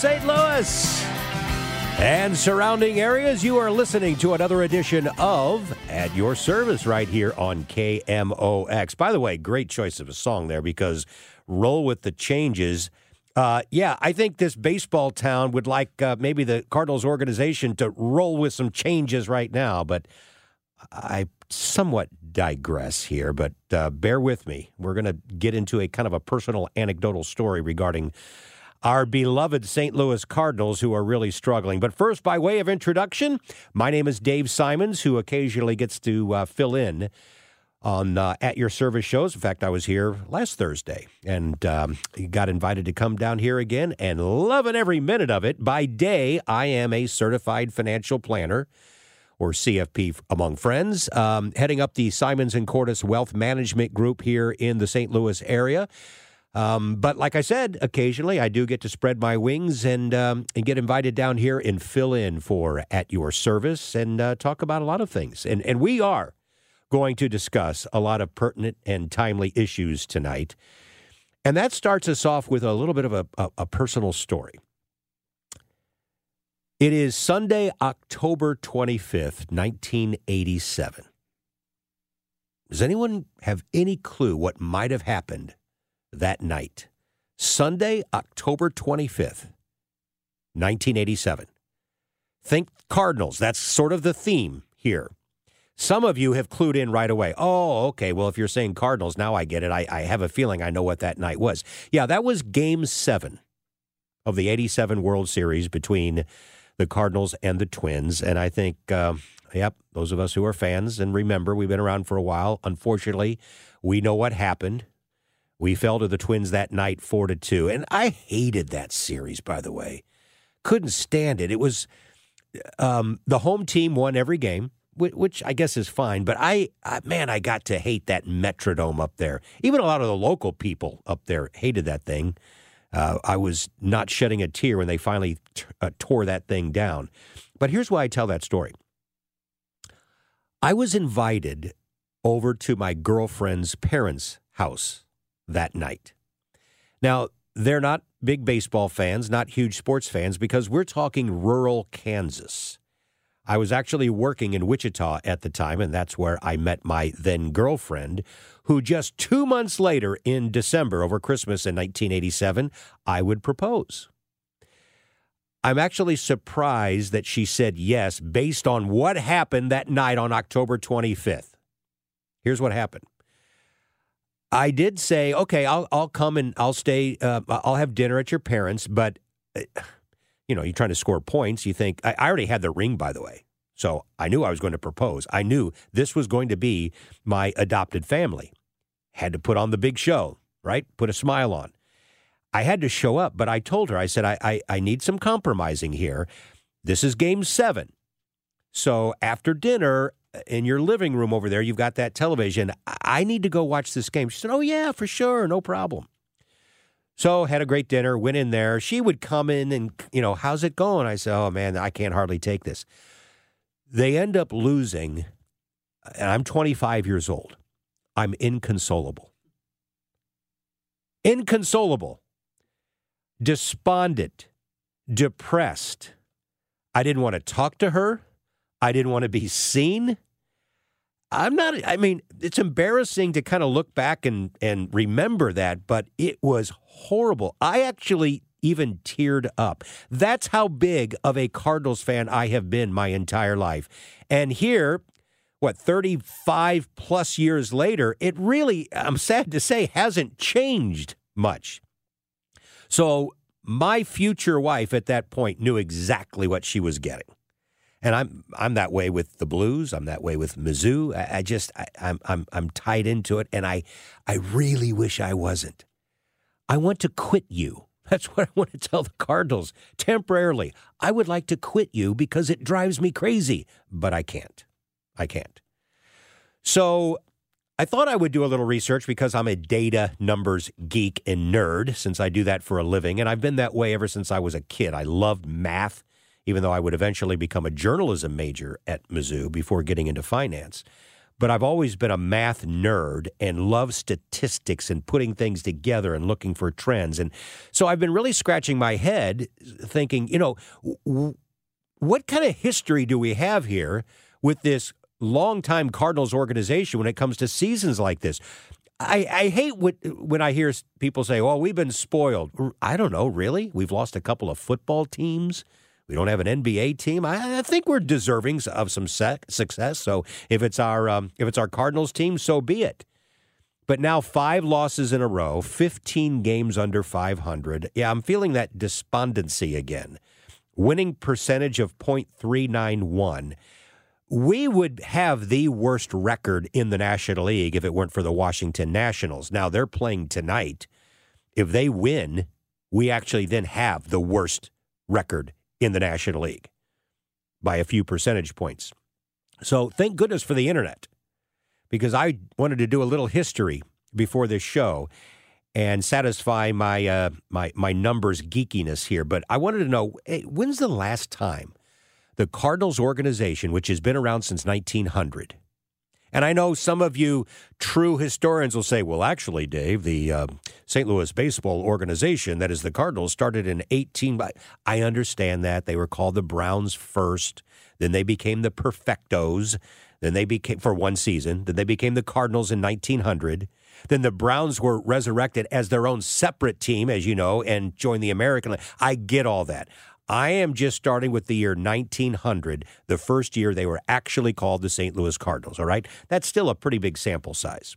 St. Louis and surrounding areas. You are listening to another edition of At Your Service right here on KMOX. By the way, great choice of a song there because roll with the changes. Uh, yeah, I think this baseball town would like uh, maybe the Cardinals organization to roll with some changes right now, but I somewhat digress here, but uh, bear with me. We're going to get into a kind of a personal anecdotal story regarding our beloved St. Louis Cardinals who are really struggling. But first, by way of introduction, my name is Dave Simons, who occasionally gets to uh, fill in on uh, at your service shows. In fact, I was here last Thursday and um, got invited to come down here again and loving every minute of it. By day, I am a certified financial planner or CFP among friends, um, heading up the Simons and Cordis Wealth Management Group here in the St. Louis area. Um, but like I said, occasionally I do get to spread my wings and um, and get invited down here and fill in for at your service and uh, talk about a lot of things. And and we are going to discuss a lot of pertinent and timely issues tonight. And that starts us off with a little bit of a, a, a personal story. It is Sunday, October 25th, 1987. Does anyone have any clue what might have happened that night? Sunday, October 25th, 1987. Think Cardinals. That's sort of the theme here. Some of you have clued in right away. Oh, okay. Well, if you're saying Cardinals, now I get it. I, I have a feeling I know what that night was. Yeah, that was game seven of the 87 World Series between the Cardinals and the Twins. And I think, uh, yep, those of us who are fans and remember, we've been around for a while. Unfortunately, we know what happened. We fell to the Twins that night, four to two, and I hated that series. By the way, couldn't stand it. It was um, the home team won every game, which I guess is fine. But I, I, man, I got to hate that Metrodome up there. Even a lot of the local people up there hated that thing. Uh, I was not shedding a tear when they finally t- uh, tore that thing down. But here's why I tell that story. I was invited over to my girlfriend's parents' house that night. Now, they're not big baseball fans, not huge sports fans, because we're talking rural Kansas. I was actually working in Wichita at the time, and that's where I met my then girlfriend, who just two months later, in December, over Christmas in 1987, I would propose. I'm actually surprised that she said yes based on what happened that night on October 25th. Here's what happened. I did say, okay, I'll I'll come and I'll stay. Uh, I'll have dinner at your parents, but uh, you know, you're trying to score points. You think I, I already had the ring, by the way, so I knew I was going to propose. I knew this was going to be my adopted family. Had to put on the big show, right? Put a smile on. I had to show up, but I told her, I said, I I, I need some compromising here. This is game seven. So after dinner, in your living room over there, you've got that television. I need to go watch this game. She said, Oh, yeah, for sure. No problem. So had a great dinner, went in there. She would come in and, you know, how's it going? I said, Oh, man, I can't hardly take this. They end up losing, and I'm 25 years old. I'm inconsolable. Inconsolable. Despondent. Depressed. I didn't want to talk to her. I didn't want to be seen. I'm not, I mean, it's embarrassing to kind of look back and, and remember that, but it was horrible. I actually even teared up. That's how big of a Cardinals fan I have been my entire life. And here, what, 35 plus years later, it really, I'm sad to say, hasn't changed much. So my future wife at that point knew exactly what she was getting. And I'm I'm that way with the Blues. I'm that way with Mizzou. I, I just I, I'm I'm I'm tied into it, and I I really wish I wasn't. I want to quit you. That's what I want to tell the Cardinals temporarily. I would like to quit you because it drives me crazy, but I can't. I can't. So I thought I would do a little research because I'm a data numbers geek and nerd since I do that for a living. And I've been that way ever since I was a kid. I loved math even though I would eventually become a journalism major at Mizzou before getting into finance. But I've always been a math nerd and love statistics and putting things together and looking for trends. And so I've been really scratching my head thinking, you know, what kind of history do we have here with this longtime Cardinals organization when it comes to seasons like this? I, I hate what, when I hear people say, "Oh, we've been spoiled." I don't know, really. We've lost a couple of football teams. We don't have an NBA team. I, I think we're deserving of some sec- success. So if it's our um, if it's our Cardinals team, so be it. But now five losses in a row, 15 games under 500. Yeah, I'm feeling that despondency again. Winning percentage of .391. We would have the worst record in the National League if it weren't for the Washington Nationals. Now they're playing tonight. If they win, we actually then have the worst record in the National League by a few percentage points. So thank goodness for the internet because I wanted to do a little history before this show and satisfy my uh, my my numbers geekiness here. But I wanted to know hey, when's the last time the Cardinals organization, which has been around since 1900, and I know some of you true historians will say, well, actually, Dave, the uh, St. Louis Baseball Organization, that is the Cardinals, started in 18. I understand that. They were called the Browns first. Then they became the Perfectos. Then they became, for one season, then they became the Cardinals in 1900. Then the Browns were resurrected as their own separate team, as you know, and joined the American. I get all that. I am just starting with the year 1900, the first year they were actually called the St. Louis Cardinals, all right? That's still a pretty big sample size.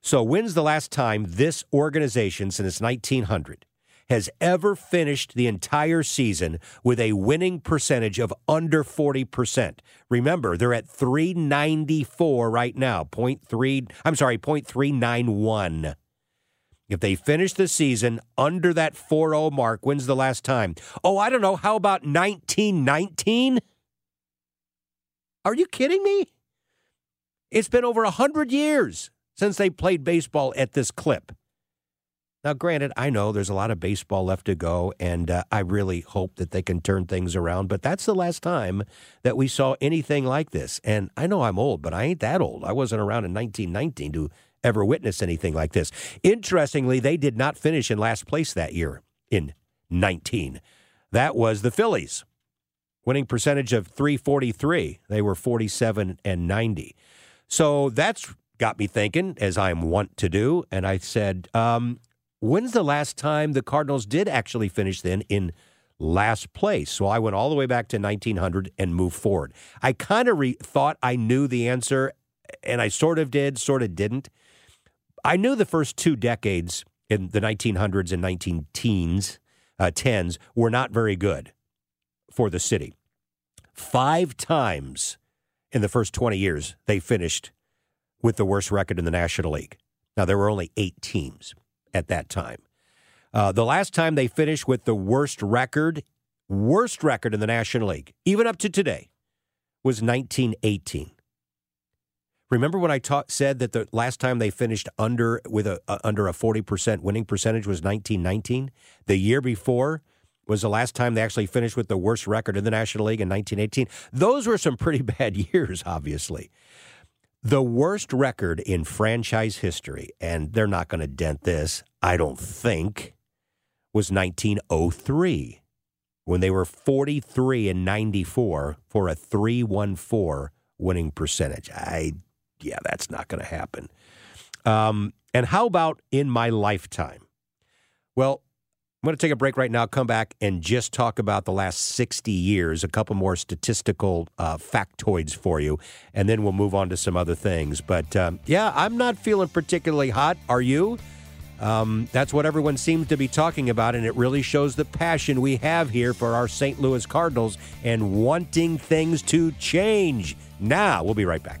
So, when's the last time this organization since 1900 has ever finished the entire season with a winning percentage of under 40%? Remember, they're at 394 right now, 0.3, I'm sorry, 0.391. If they finish the season under that 4 0 mark, when's the last time? Oh, I don't know. How about 1919? Are you kidding me? It's been over a 100 years since they played baseball at this clip. Now, granted, I know there's a lot of baseball left to go, and uh, I really hope that they can turn things around, but that's the last time that we saw anything like this. And I know I'm old, but I ain't that old. I wasn't around in 1919 to ever witness anything like this. Interestingly, they did not finish in last place that year in 19. That was the Phillies. Winning percentage of 343. They were 47 and 90. So that's got me thinking, as I'm wont to do. And I said, um, when's the last time the Cardinals did actually finish then in last place? So I went all the way back to 1900 and moved forward. I kind of re- thought I knew the answer, and I sort of did, sort of didn't. I knew the first two decades in the 1900s and 19 teens, uh, tens were not very good for the city. Five times in the first 20 years, they finished with the worst record in the National League. Now, there were only eight teams at that time. Uh, the last time they finished with the worst record, worst record in the National League, even up to today, was 1918. Remember when I ta- said that the last time they finished under with a under a forty percent winning percentage was nineteen nineteen. The year before was the last time they actually finished with the worst record in the National League in nineteen eighteen. Those were some pretty bad years, obviously. The worst record in franchise history, and they're not going to dent this, I don't think, was 1903 when they were 43 and 94 for a 314 winning percentage. I, yeah, that's not going to happen. Um, and how about in my lifetime? Well, I'm going to take a break right now, come back and just talk about the last 60 years, a couple more statistical uh, factoids for you, and then we'll move on to some other things. But um, yeah, I'm not feeling particularly hot. Are you? Um, that's what everyone seems to be talking about, and it really shows the passion we have here for our St. Louis Cardinals and wanting things to change. Now, we'll be right back.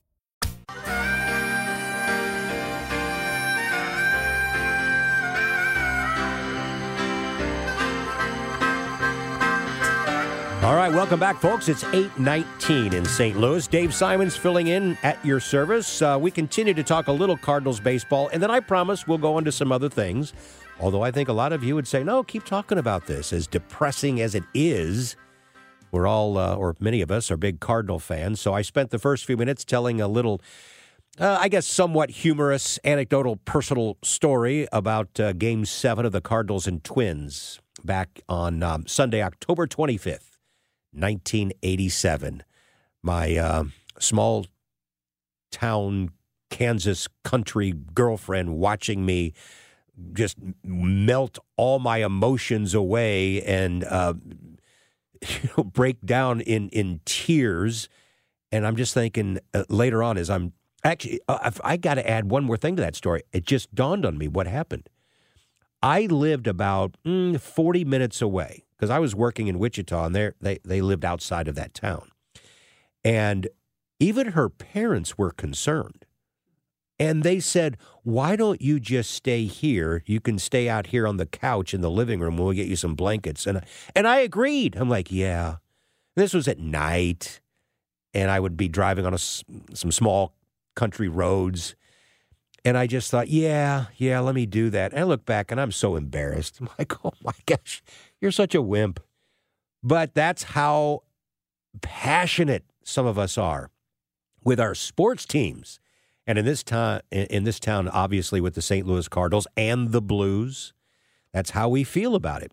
All right, welcome back, folks. It's 819 in St. Louis. Dave Simons filling in at your service. Uh, we continue to talk a little Cardinals baseball, and then I promise we'll go into some other things. Although I think a lot of you would say, no, keep talking about this. As depressing as it is, we're all, uh, or many of us, are big Cardinal fans. So I spent the first few minutes telling a little, uh, I guess, somewhat humorous, anecdotal, personal story about uh, Game 7 of the Cardinals and Twins back on um, Sunday, October 25th. 1987. My uh, small town Kansas country girlfriend watching me just melt all my emotions away and uh, you know break down in in tears. And I'm just thinking uh, later on as I'm actually uh, I got to add one more thing to that story. It just dawned on me what happened. I lived about mm, 40 minutes away because I was working in Wichita and they they lived outside of that town. And even her parents were concerned. And they said, Why don't you just stay here? You can stay out here on the couch in the living room. We'll get you some blankets. And, and I agreed. I'm like, Yeah. This was at night. And I would be driving on a, some small country roads. And I just thought, yeah, yeah, let me do that. And I look back and I'm so embarrassed. I'm like, oh my gosh, you're such a wimp. But that's how passionate some of us are with our sports teams. And in this town, in this town, obviously with the St. Louis Cardinals and the Blues, that's how we feel about it.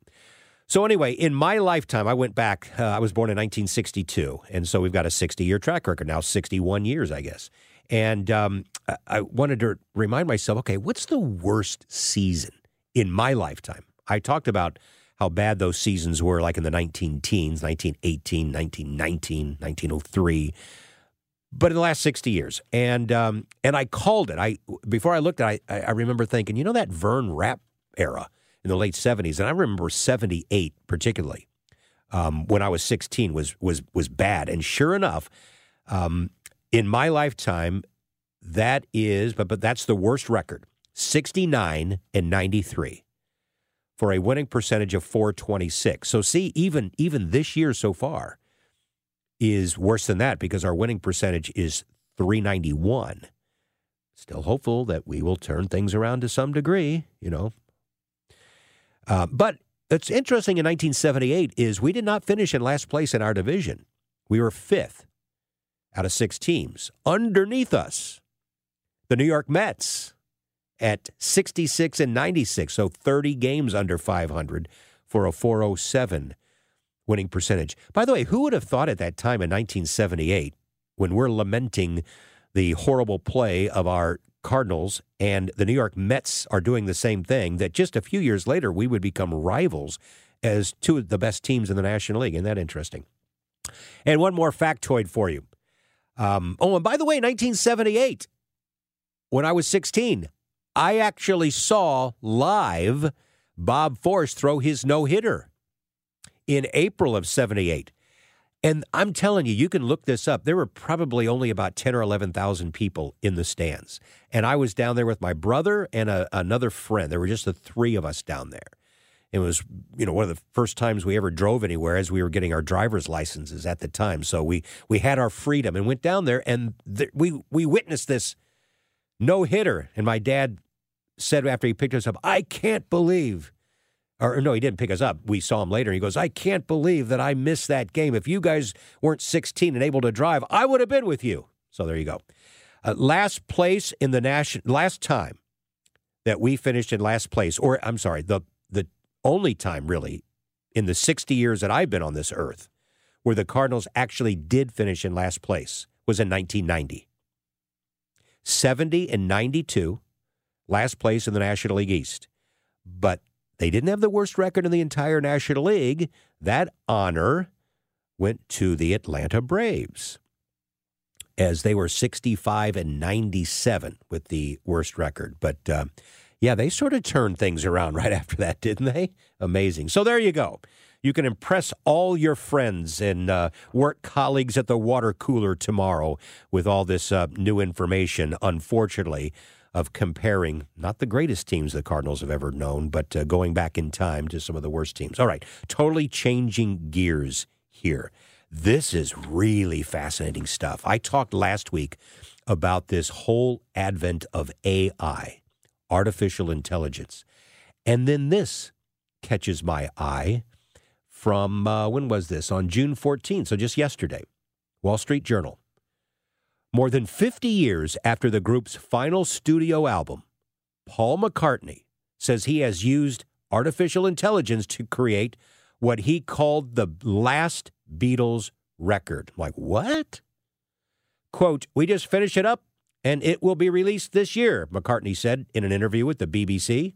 So anyway, in my lifetime, I went back. Uh, I was born in 1962, and so we've got a 60-year track record now, 61 years, I guess. And um, I wanted to remind myself, okay, what's the worst season in my lifetime? I talked about how bad those seasons were, like in the 19 teens, 1918, 1919, 1903. But in the last 60 years, and um, and I called it. I before I looked at, it, I I remember thinking, you know, that Vern Rapp era in the late 70s, and I remember 78 particularly um, when I was 16 was was was bad. And sure enough, um, in my lifetime, that is, but but that's the worst record, 69 and 93 for a winning percentage of 426. So see, even even this year so far is worse than that because our winning percentage is 391. Still hopeful that we will turn things around to some degree, you know. Uh, but it's interesting in 1978 is we did not finish in last place in our division. We were fifth out of six teams. Underneath us, the New York Mets at 66 and 96, so 30 games under 500 for a 407 winning percentage. By the way, who would have thought at that time in 1978, when we're lamenting the horrible play of our Cardinals and the New York Mets are doing the same thing, that just a few years later we would become rivals as two of the best teams in the National League. Isn't that interesting? And one more factoid for you. Um, oh, and by the way, 1978, when I was 16, I actually saw live Bob Forsch throw his no hitter in April of 78. And I'm telling you, you can look this up. There were probably only about 10 or 11,000 people in the stands. And I was down there with my brother and a, another friend. There were just the three of us down there. It was, you know, one of the first times we ever drove anywhere as we were getting our driver's licenses at the time. So we we had our freedom and went down there and th- we we witnessed this no hitter. And my dad said after he picked us up, "I can't believe or no, he didn't pick us up. We saw him later. He goes, I can't believe that I missed that game. If you guys weren't 16 and able to drive, I would have been with you. So there you go. Uh, last place in the national, last time that we finished in last place, or I'm sorry, the the only time really in the 60 years that I've been on this earth where the Cardinals actually did finish in last place was in 1990. 70 and 92, last place in the National League East. But they didn't have the worst record in the entire National League. That honor went to the Atlanta Braves as they were 65 and 97 with the worst record. But uh, yeah, they sort of turned things around right after that, didn't they? Amazing. So there you go. You can impress all your friends and uh, work colleagues at the water cooler tomorrow with all this uh, new information. Unfortunately, of comparing not the greatest teams the Cardinals have ever known, but uh, going back in time to some of the worst teams. All right, totally changing gears here. This is really fascinating stuff. I talked last week about this whole advent of AI, artificial intelligence. And then this catches my eye from uh, when was this? On June 14th, so just yesterday. Wall Street Journal. More than 50 years after the group's final studio album, Paul McCartney says he has used artificial intelligence to create what he called the last Beatles record. I'm like, what? Quote, we just finished it up and it will be released this year, McCartney said in an interview with the BBC.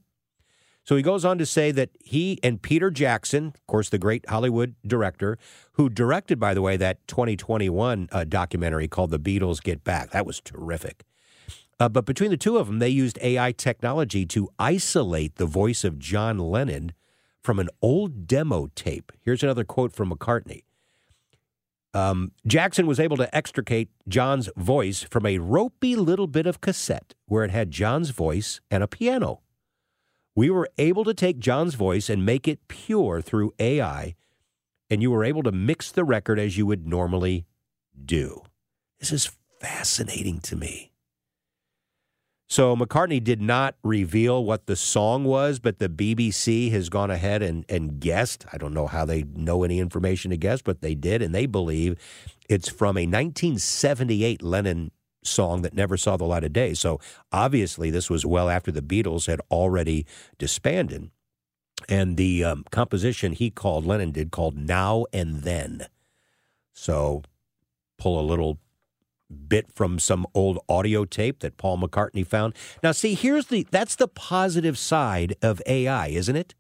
So he goes on to say that he and Peter Jackson, of course, the great Hollywood director, who directed, by the way, that 2021 uh, documentary called The Beatles Get Back. That was terrific. Uh, but between the two of them, they used AI technology to isolate the voice of John Lennon from an old demo tape. Here's another quote from McCartney. Um, Jackson was able to extricate John's voice from a ropey little bit of cassette where it had John's voice and a piano we were able to take John's voice and make it pure through AI, and you were able to mix the record as you would normally do. This is fascinating to me. So McCartney did not reveal what the song was, but the BBC has gone ahead and, and guessed. I don't know how they know any information to guess, but they did, and they believe it's from a 1978 Lennon song that never saw the light of day. So obviously, this was well after the Beatles had already disbanded. And the um, composition he called, Lennon did, called Now and Then. So pull a little bit from some old audio tape that Paul McCartney found. Now, see, here's the that's the positive side of AI, isn't it?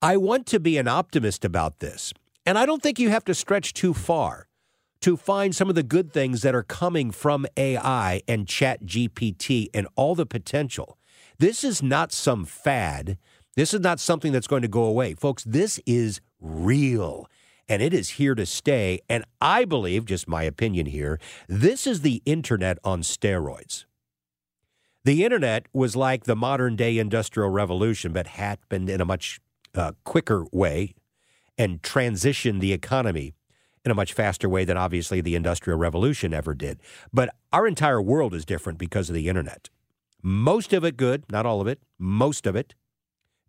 I want to be an optimist about this. And I don't think you have to stretch too far to find some of the good things that are coming from AI and Chat GPT and all the potential. This is not some fad. This is not something that's going to go away. Folks, this is real and it is here to stay. And I believe, just my opinion here, this is the internet on steroids. The internet was like the modern day industrial revolution, but happened in a much uh, quicker way and transitioned the economy in a much faster way than obviously the Industrial Revolution ever did. But our entire world is different because of the internet. Most of it good, not all of it, most of it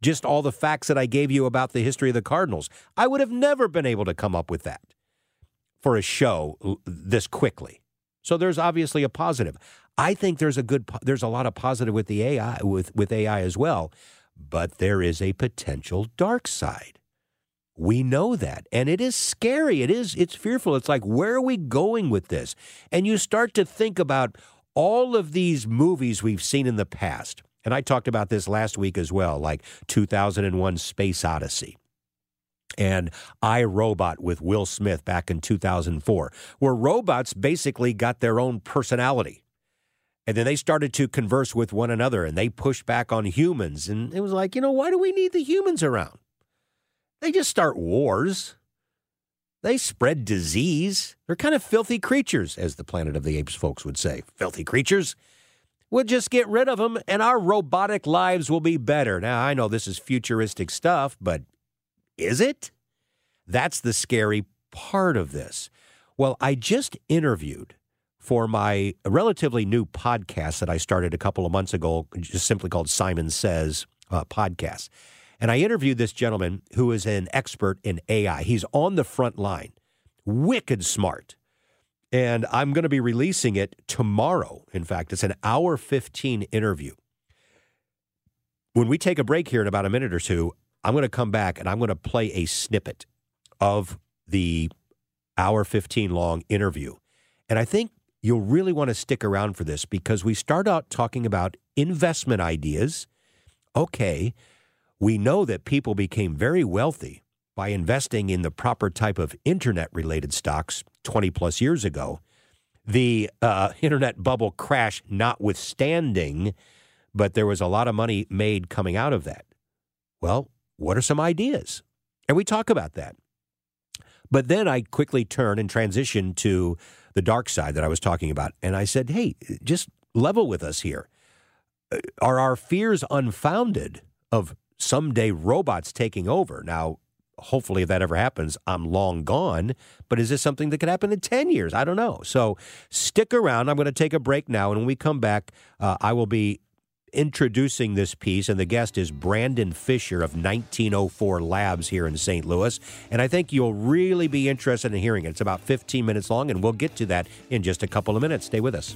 just all the facts that I gave you about the history of the Cardinals. I would have never been able to come up with that for a show this quickly. So there's obviously a positive. I think there's a good there's a lot of positive with the AI with with AI as well, but there is a potential dark side. We know that. And it is scary. It is it's fearful. It's like where are we going with this? And you start to think about all of these movies we've seen in the past. And I talked about this last week as well, like 2001 Space Odyssey and I Robot with Will Smith back in 2004, where robots basically got their own personality. And then they started to converse with one another and they pushed back on humans. And it was like, you know, why do we need the humans around? They just start wars. They spread disease. They're kind of filthy creatures, as the Planet of the Apes folks would say. Filthy creatures. We'll just get rid of them and our robotic lives will be better. Now, I know this is futuristic stuff, but is it? That's the scary part of this. Well, I just interviewed for my relatively new podcast that I started a couple of months ago, just simply called Simons Says uh, Podcast. And I interviewed this gentleman who is an expert in AI. He's on the front line, wicked smart. And I'm going to be releasing it tomorrow. In fact, it's an hour 15 interview. When we take a break here in about a minute or two, I'm going to come back and I'm going to play a snippet of the hour 15 long interview. And I think you'll really want to stick around for this because we start out talking about investment ideas. Okay, we know that people became very wealthy by investing in the proper type of internet related stocks 20 plus years ago. The uh, internet bubble crash notwithstanding, but there was a lot of money made coming out of that. Well, what are some ideas? And we talk about that. But then I quickly turn and transition to the dark side that I was talking about. And I said, hey, just level with us here. Uh, are our fears unfounded of someday robots taking over? Now, hopefully, if that ever happens, I'm long gone. But is this something that could happen in 10 years? I don't know. So stick around. I'm going to take a break now. And when we come back, uh, I will be introducing this piece, and the guest is Brandon Fischer of 1904 Labs here in St. Louis. And I think you'll really be interested in hearing it. It's about 15 minutes long, and we'll get to that in just a couple of minutes. Stay with us.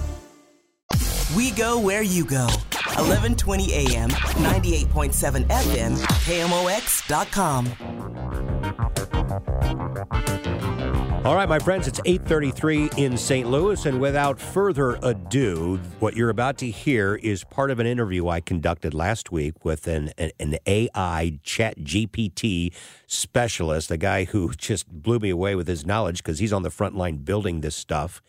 We go where you go. 1120 AM, 98.7 FM, KMOX.com. All right, my friends, it's 8:33 in St. Louis and without further ado, what you're about to hear is part of an interview I conducted last week with an an, an AI Chat GPT specialist, a guy who just blew me away with his knowledge because he's on the front line building this stuff.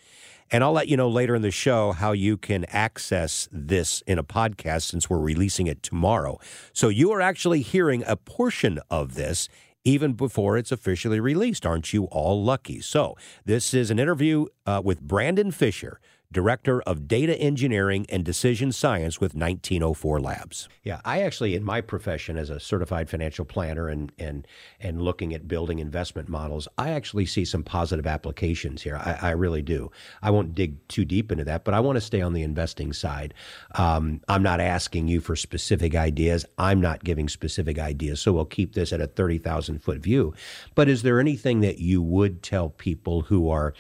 And I'll let you know later in the show how you can access this in a podcast since we're releasing it tomorrow. So you are actually hearing a portion of this even before it's officially released. Aren't you all lucky? So, this is an interview uh, with Brandon Fischer, Director of Data Engineering and Decision Science with 1904 Labs. Yeah, I actually, in my profession as a certified financial planner and and and looking at building investment models, I actually see some positive applications here. I, I really do. I won't dig too deep into that, but I want to stay on the investing side. Um, I'm not asking you for specific ideas. I'm not giving specific ideas, so we'll keep this at a thirty thousand foot view. But is there anything that you would tell people who are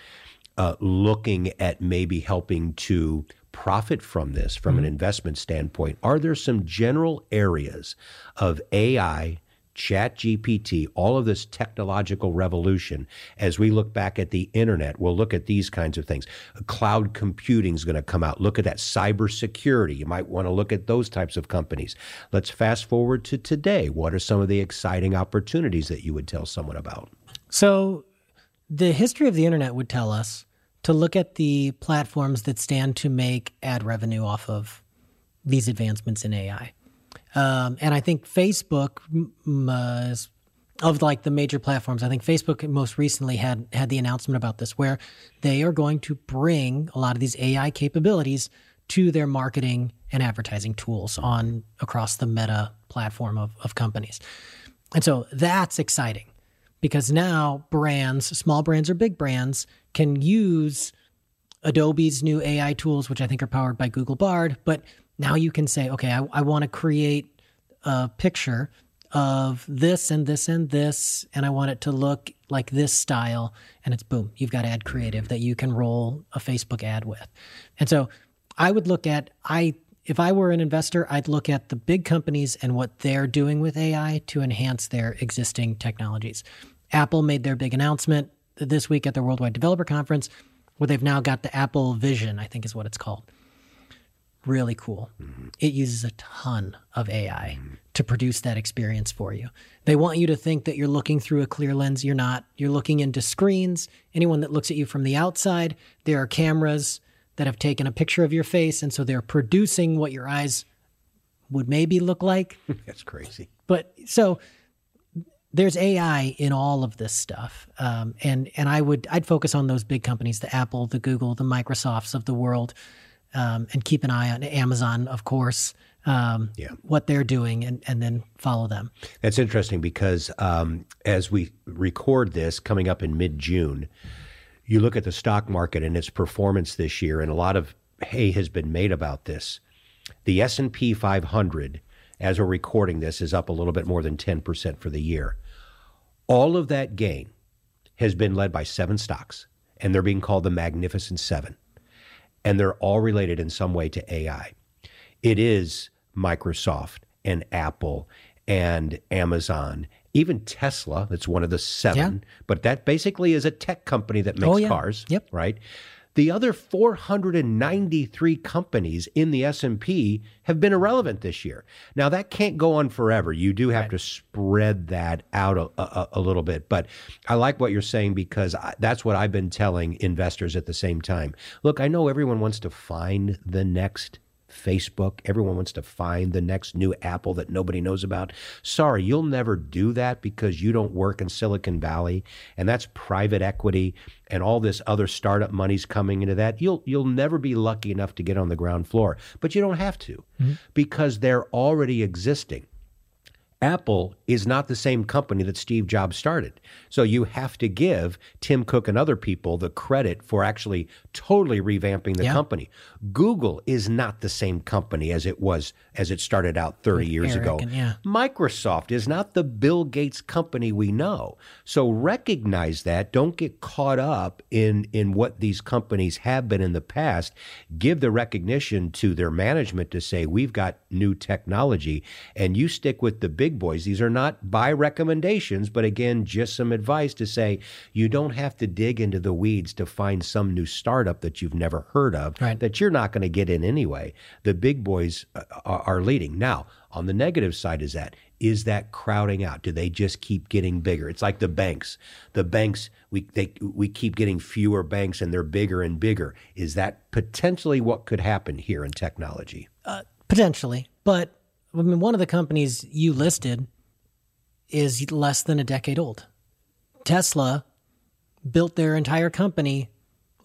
uh, looking at maybe helping to profit from this from mm-hmm. an investment standpoint? Are there some general areas of AI, Chat GPT, all of this technological revolution, as we look back at the internet, we'll look at these kinds of things. Cloud computing is going to come out. Look at that cybersecurity. You might want to look at those types of companies. Let's fast forward to today. What are some of the exciting opportunities that you would tell someone about? So, the history of the internet would tell us to look at the platforms that stand to make ad revenue off of these advancements in AI. Um, and I think Facebook uh, of like the major platforms. I think Facebook most recently had had the announcement about this, where they are going to bring a lot of these AI capabilities to their marketing and advertising tools on across the Meta platform of, of companies. And so that's exciting because now brands, small brands or big brands, can use Adobe's new AI tools, which I think are powered by Google Bard. But now you can say, okay, I, I want to create a picture of this and this and this, and I want it to look like this style. And it's boom, you've got ad creative that you can roll a Facebook ad with. And so I would look at, I if I were an investor, I'd look at the big companies and what they're doing with AI to enhance their existing technologies. Apple made their big announcement this week at the Worldwide Developer Conference, where they've now got the Apple Vision, I think is what it's called. Really cool. Mm-hmm. It uses a ton of AI mm-hmm. to produce that experience for you. They want you to think that you're looking through a clear lens. You're not. You're looking into screens. Anyone that looks at you from the outside, there are cameras that have taken a picture of your face, and so they're producing what your eyes would maybe look like. That's crazy. But so there's AI in all of this stuff, um, and and I would I'd focus on those big companies, the Apple, the Google, the Microsofts of the world, um, and keep an eye on Amazon, of course. Um, yeah. what they're doing and, and then follow them. That's interesting because um, as we record this coming up in mid June, you look at the stock market and its performance this year, and a lot of hay has been made about this. The S&P 500, as we're recording this, is up a little bit more than 10% for the year. All of that gain has been led by seven stocks, and they're being called the Magnificent Seven. And they're all related in some way to AI. It is Microsoft and Apple and Amazon even Tesla, that's one of the seven, yeah. but that basically is a tech company that makes oh, yeah. cars, yep. right? The other 493 companies in the S&P have been irrelevant this year. Now that can't go on forever. You do have right. to spread that out a, a, a, little bit. But I like what you're saying because I, that's what I've been telling investors at the same time. Look, I know everyone wants to find the next Facebook. Everyone wants to find the next new Apple that nobody knows about. Sorry, you'll never do that because you don't work in Silicon Valley and that's private equity and all this other startup money's coming into that. You'll you'll never be lucky enough to get on the ground floor, but you don't have to mm-hmm. because they're already existing. Apple is not the same company that Steve Jobs started. So you have to give Tim Cook and other people the credit for actually totally revamping the yeah. company. Google is not the same company as it was as it started out 30 years Eric ago. And, yeah. Microsoft is not the Bill Gates company we know. So recognize that. Don't get caught up in in what these companies have been in the past. Give the recognition to their management to say we've got new technology and you stick with the big big boys. These are not by recommendations, but again, just some advice to say you don't have to dig into the weeds to find some new startup that you've never heard of right. that you're not going to get in anyway. The big boys uh, are, are leading. Now, on the negative side is that is that crowding out? Do they just keep getting bigger? It's like the banks. The banks we they we keep getting fewer banks and they're bigger and bigger. Is that potentially what could happen here in technology? Uh, potentially, but I mean, one of the companies you listed is less than a decade old. Tesla built their entire company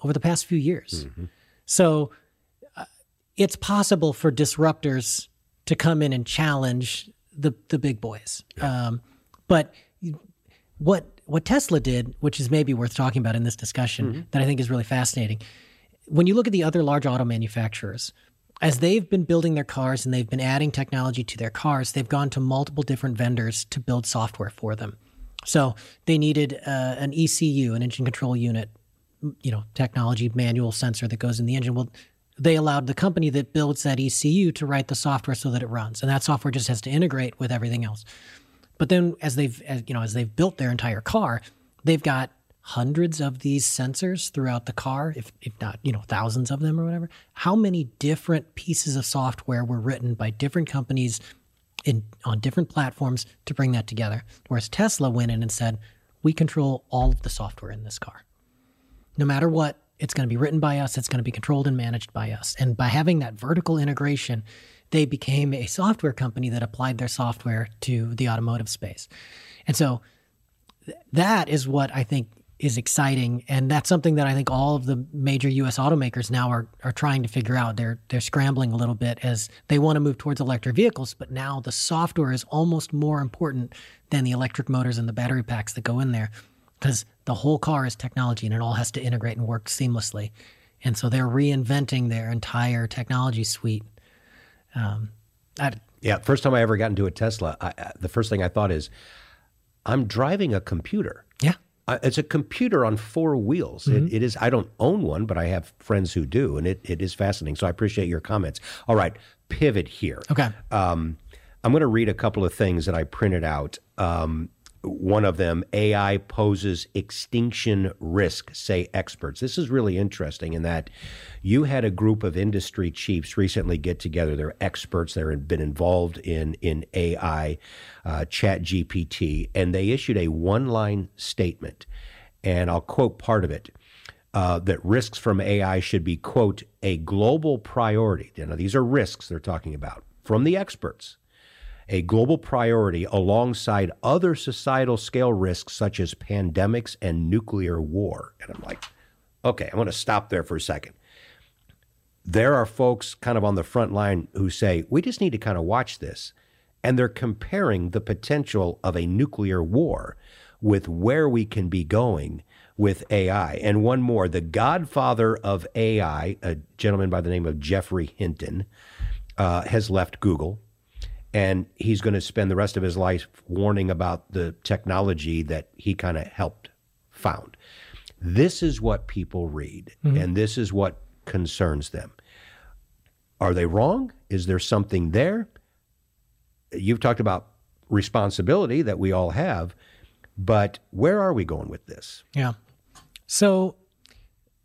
over the past few years. Mm-hmm. So uh, it's possible for disruptors to come in and challenge the the big boys. Yeah. Um, but what what Tesla did, which is maybe worth talking about in this discussion, mm-hmm. that I think is really fascinating. When you look at the other large auto manufacturers, as they've been building their cars and they've been adding technology to their cars, they've gone to multiple different vendors to build software for them. So they needed uh, an ECU, an engine control unit, you know, technology manual sensor that goes in the engine. Well, they allowed the company that builds that ECU to write the software so that it runs, and that software just has to integrate with everything else. But then, as they've as, you know, as they've built their entire car, they've got hundreds of these sensors throughout the car, if, if not, you know, thousands of them or whatever, how many different pieces of software were written by different companies in on different platforms to bring that together? Whereas Tesla went in and said, we control all of the software in this car. No matter what, it's going to be written by us, it's going to be controlled and managed by us. And by having that vertical integration, they became a software company that applied their software to the automotive space. And so th- that is what I think is exciting, and that's something that I think all of the major U.S. automakers now are are trying to figure out. They're they're scrambling a little bit as they want to move towards electric vehicles, but now the software is almost more important than the electric motors and the battery packs that go in there, because the whole car is technology and it all has to integrate and work seamlessly. And so they're reinventing their entire technology suite. Um, I, yeah, first time I ever got into a Tesla, I, the first thing I thought is, I'm driving a computer. Yeah it's a computer on four wheels. Mm-hmm. It, it is. I don't own one, but I have friends who do, and it, it is fascinating. So I appreciate your comments. All right, pivot here. Okay. Um, I'm going to read a couple of things that I printed out. Um, one of them, AI poses extinction risk, say experts. This is really interesting in that you had a group of industry chiefs recently get together. They're experts. They've been involved in in AI, uh, Chat GPT, and they issued a one line statement, and I'll quote part of it. Uh, that risks from AI should be, quote, a global priority. Now, these are risks they're talking about from the experts a global priority alongside other societal scale risks such as pandemics and nuclear war. And I'm like, okay, I'm going to stop there for a second. There are folks kind of on the front line who say, we just need to kind of watch this. And they're comparing the potential of a nuclear war with where we can be going with AI. And one more the godfather of AI, a gentleman by the name of Geoffrey Hinton, uh, has left Google and he's going to spend the rest of his life warning about the technology that he kind of helped found. This is what people read, mm-hmm. and this is what concerns them. Are they wrong? Is there something there? You've talked about responsibility that we all have, but where are we going with this? Yeah. So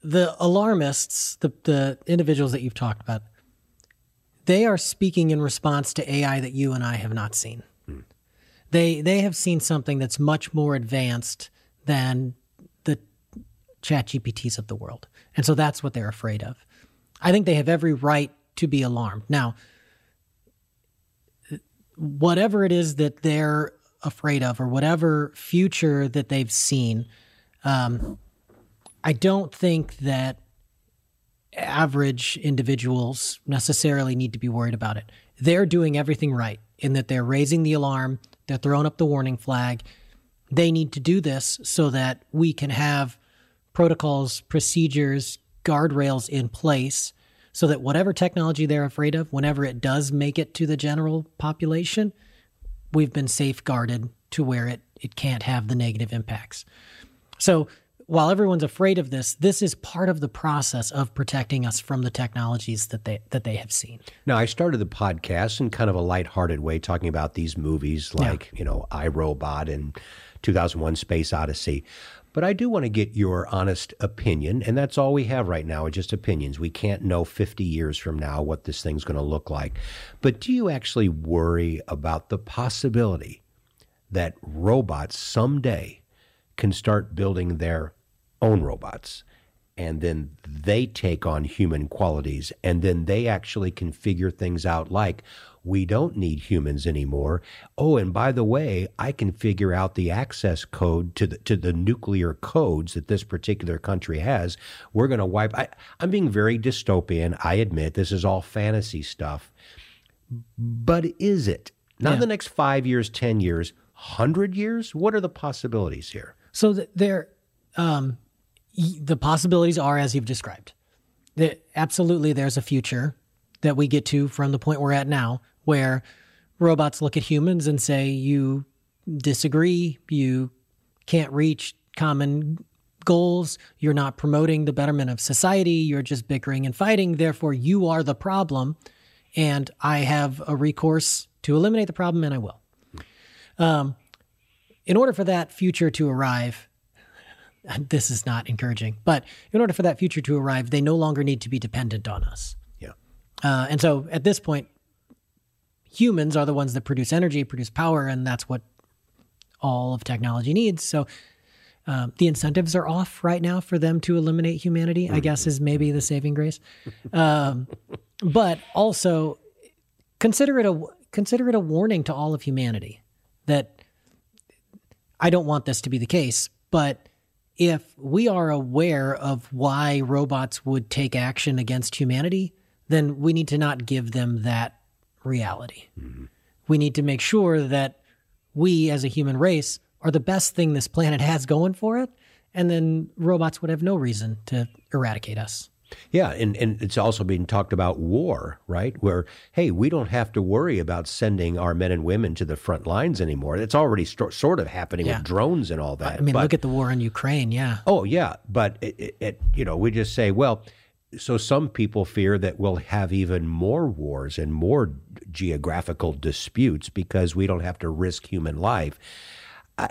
the alarmists, the, the individuals that you've talked about, they are speaking in response to AI that you and I have not seen. They they have seen something that's much more advanced than the chat GPTs of the world. And so that's what they're afraid of. I think they have every right to be alarmed. Now, whatever it is that they're afraid of or whatever future that they've seen, um, I don't think that average individuals necessarily need to be worried about it. They're doing everything right in that they're raising the alarm, they're throwing up the warning flag. They need to do this so that we can have protocols, procedures, guardrails in place so that whatever technology they're afraid of, whenever it does make it to the general population, we've been safeguarded to where it, it can't have the negative impacts. So while everyone's afraid of this, this is part of the process of protecting us from the technologies that they that they have seen. Now, I started the podcast in kind of a lighthearted way, talking about these movies like yeah. you know I Robot and 2001: Space Odyssey. But I do want to get your honest opinion, and that's all we have right now are just opinions. We can't know 50 years from now what this thing's going to look like. But do you actually worry about the possibility that robots someday can start building their own robots and then they take on human qualities and then they actually can figure things out like we don't need humans anymore. Oh and by the way i can figure out the access code to the to the nuclear codes that this particular country has. We're going to wipe I, i'm being very dystopian i admit this is all fantasy stuff. But is it? Not yeah. the next 5 years 10 years 100 years? What are the possibilities here? So there, um, the possibilities are as you've described. That absolutely, there's a future that we get to from the point we're at now, where robots look at humans and say, "You disagree. You can't reach common goals. You're not promoting the betterment of society. You're just bickering and fighting. Therefore, you are the problem, and I have a recourse to eliminate the problem, and I will." Um, in order for that future to arrive, this is not encouraging, but in order for that future to arrive, they no longer need to be dependent on us. Yeah. Uh, and so at this point, humans are the ones that produce energy, produce power, and that's what all of technology needs. So um, the incentives are off right now for them to eliminate humanity, I guess is maybe the saving grace. Um, but also, consider it a consider it a warning to all of humanity that I don't want this to be the case, but if we are aware of why robots would take action against humanity, then we need to not give them that reality. Mm-hmm. We need to make sure that we as a human race are the best thing this planet has going for it, and then robots would have no reason to eradicate us. Yeah, and, and it's also being talked about war, right? Where, hey, we don't have to worry about sending our men and women to the front lines anymore. It's already st- sort of happening yeah. with drones and all that. I mean, but, look at the war in Ukraine, yeah. Oh, yeah. But, it, it, it, you know, we just say, well, so some people fear that we'll have even more wars and more geographical disputes because we don't have to risk human life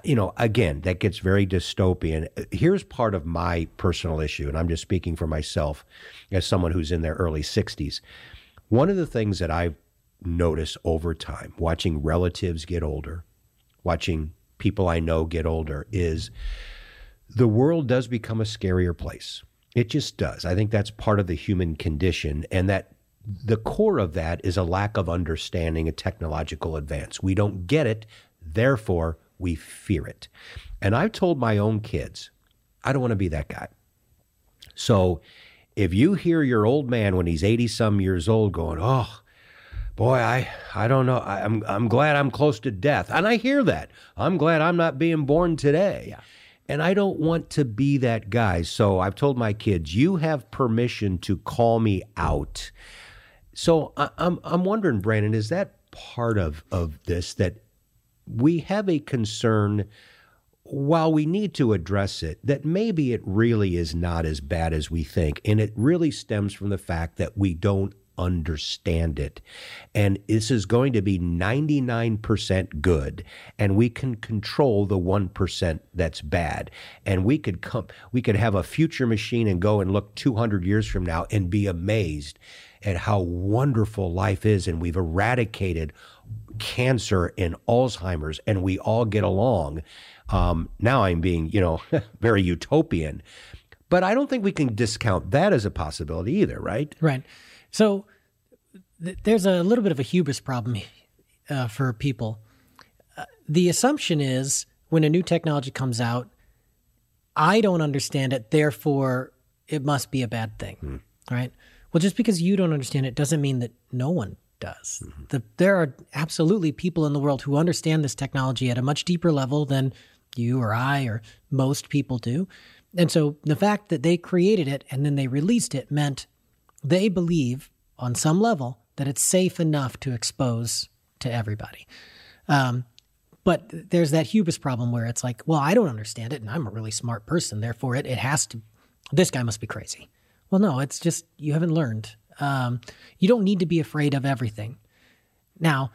you know, again, that gets very dystopian. Here's part of my personal issue, and I'm just speaking for myself as someone who's in their early 60s. One of the things that I've noticed over time, watching relatives get older, watching people I know get older, is the world does become a scarier place. It just does. I think that's part of the human condition, and that the core of that is a lack of understanding a technological advance. We don't get it, therefore, we fear it. And I've told my own kids, I don't want to be that guy. So if you hear your old man when he's 80 some years old going, oh, boy, I, I don't know. I, am I'm, I'm glad I'm close to death. And I hear that. I'm glad I'm not being born today. Yeah. And I don't want to be that guy. So I've told my kids, you have permission to call me out. So I, I'm, I'm wondering, Brandon, is that part of, of this that we have a concern while we need to address it, that maybe it really is not as bad as we think. And it really stems from the fact that we don't understand it. And this is going to be 99% good. And we can control the 1% that's bad. And we could come, we could have a future machine and go and look 200 years from now and be amazed at how wonderful life is. And we've eradicated cancer and Alzheimer's, and we all get along. Um, now I'm being, you know, very utopian, but I don't think we can discount that as a possibility either, right? Right. So th- there's a little bit of a hubris problem uh, for people. Uh, the assumption is when a new technology comes out, I don't understand it, therefore it must be a bad thing, hmm. right? Well, just because you don't understand it doesn't mean that no one does. Mm-hmm. The, there are absolutely people in the world who understand this technology at a much deeper level than you or I or most people do. And so the fact that they created it and then they released it meant they believe on some level that it's safe enough to expose to everybody. Um, but there's that hubris problem where it's like, well, I don't understand it and I'm a really smart person. Therefore, it, it has to, this guy must be crazy. Well, no, it's just you haven't learned. Um, you don't need to be afraid of everything. Now,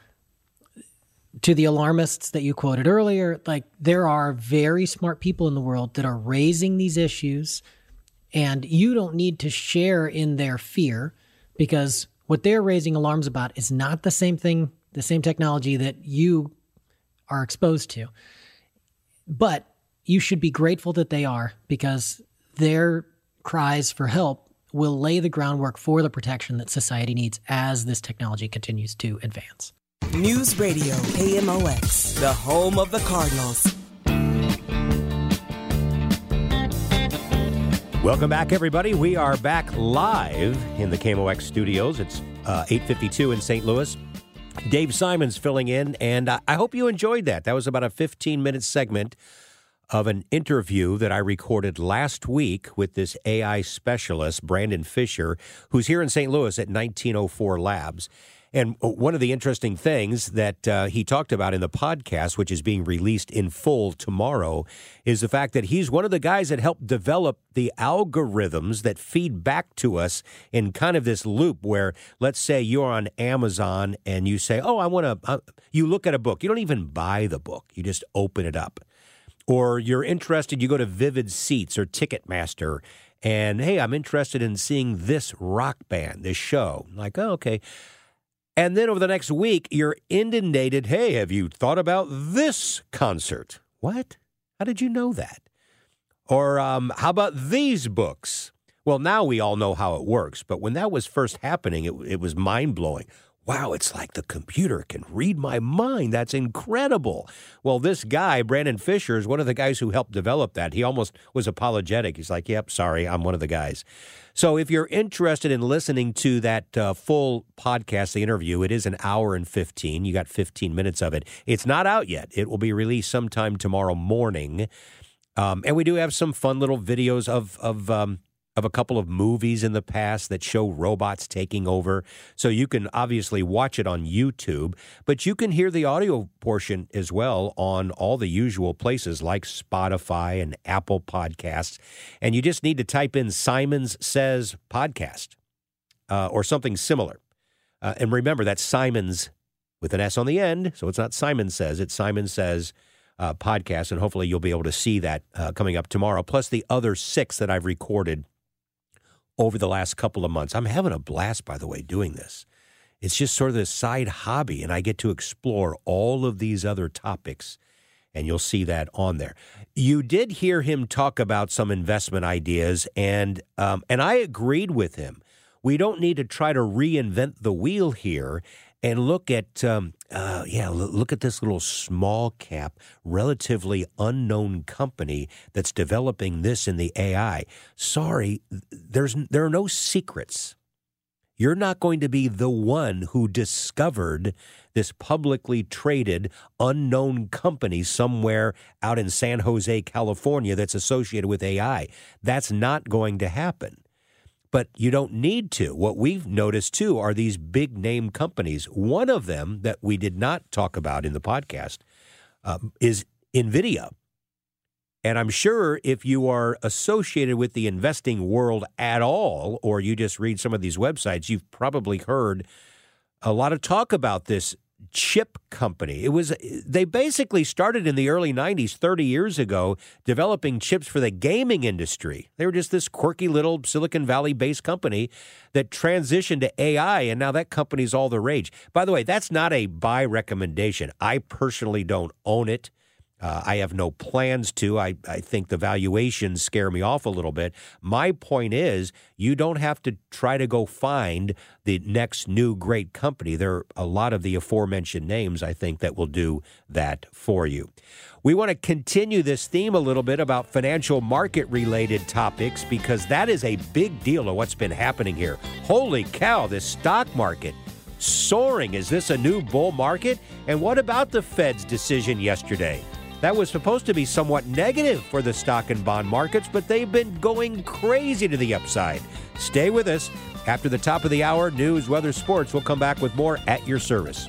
to the alarmists that you quoted earlier, like there are very smart people in the world that are raising these issues, and you don't need to share in their fear because what they're raising alarms about is not the same thing, the same technology that you are exposed to. But you should be grateful that they are because their cries for help will lay the groundwork for the protection that society needs as this technology continues to advance. News Radio KMOX, the home of the Cardinals. Welcome back, everybody. We are back live in the KMOX studios. It's uh, 852 in St. Louis. Dave Simons filling in, and I hope you enjoyed that. That was about a 15 minute segment of an interview that I recorded last week with this AI specialist, Brandon Fischer, who's here in St. Louis at 1904 Labs. And one of the interesting things that uh, he talked about in the podcast, which is being released in full tomorrow, is the fact that he's one of the guys that helped develop the algorithms that feed back to us in kind of this loop where, let's say you're on Amazon and you say, Oh, I want to, uh, you look at a book. You don't even buy the book, you just open it up or you're interested, you go to Vivid Seats or Ticketmaster, and hey, I'm interested in seeing this rock band, this show. Like, oh, okay. And then over the next week, you're inundated. Hey, have you thought about this concert? What? How did you know that? Or um, how about these books? Well, now we all know how it works, but when that was first happening, it, it was mind blowing. Wow, it's like the computer can read my mind. That's incredible. Well, this guy, Brandon Fischer, is one of the guys who helped develop that. He almost was apologetic. He's like, yep, sorry, I'm one of the guys. So if you're interested in listening to that uh, full podcast, the interview, it is an hour and 15. You got 15 minutes of it. It's not out yet. It will be released sometime tomorrow morning. Um, and we do have some fun little videos of, of, um, of a couple of movies in the past that show robots taking over. So you can obviously watch it on YouTube, but you can hear the audio portion as well on all the usual places like Spotify and Apple Podcasts. And you just need to type in Simons Says Podcast uh, or something similar. Uh, and remember, that's Simons with an S on the end. So it's not Simon Says, it's Simons Says uh, podcast. And hopefully you'll be able to see that uh, coming up tomorrow, plus the other six that I've recorded over the last couple of months. I'm having a blast, by the way, doing this. It's just sort of this side hobby, and I get to explore all of these other topics, and you'll see that on there. You did hear him talk about some investment ideas, and um, and I agreed with him. We don't need to try to reinvent the wheel here and look at um, uh, yeah look at this little small cap relatively unknown company that's developing this in the ai sorry there's there are no secrets. You're not going to be the one who discovered this publicly traded unknown company somewhere out in San Jose, California that's associated with AI. That's not going to happen but you don't need to. What we've noticed too are these big name companies. One of them that we did not talk about in the podcast um, is NVIDIA. And I'm sure if you are associated with the investing world at all, or you just read some of these websites, you've probably heard a lot of talk about this chip company. It was they basically started in the early 90s 30 years ago developing chips for the gaming industry. They were just this quirky little Silicon Valley based company that transitioned to AI and now that company's all the rage. By the way, that's not a buy recommendation. I personally don't own it. Uh, I have no plans to. I, I think the valuations scare me off a little bit. My point is, you don't have to try to go find the next new great company. There are a lot of the aforementioned names, I think, that will do that for you. We want to continue this theme a little bit about financial market related topics because that is a big deal of what's been happening here. Holy cow, this stock market soaring. Is this a new bull market? And what about the Fed's decision yesterday? That was supposed to be somewhat negative for the stock and bond markets, but they've been going crazy to the upside. Stay with us. After the top of the hour, news, weather, sports, we'll come back with more at your service.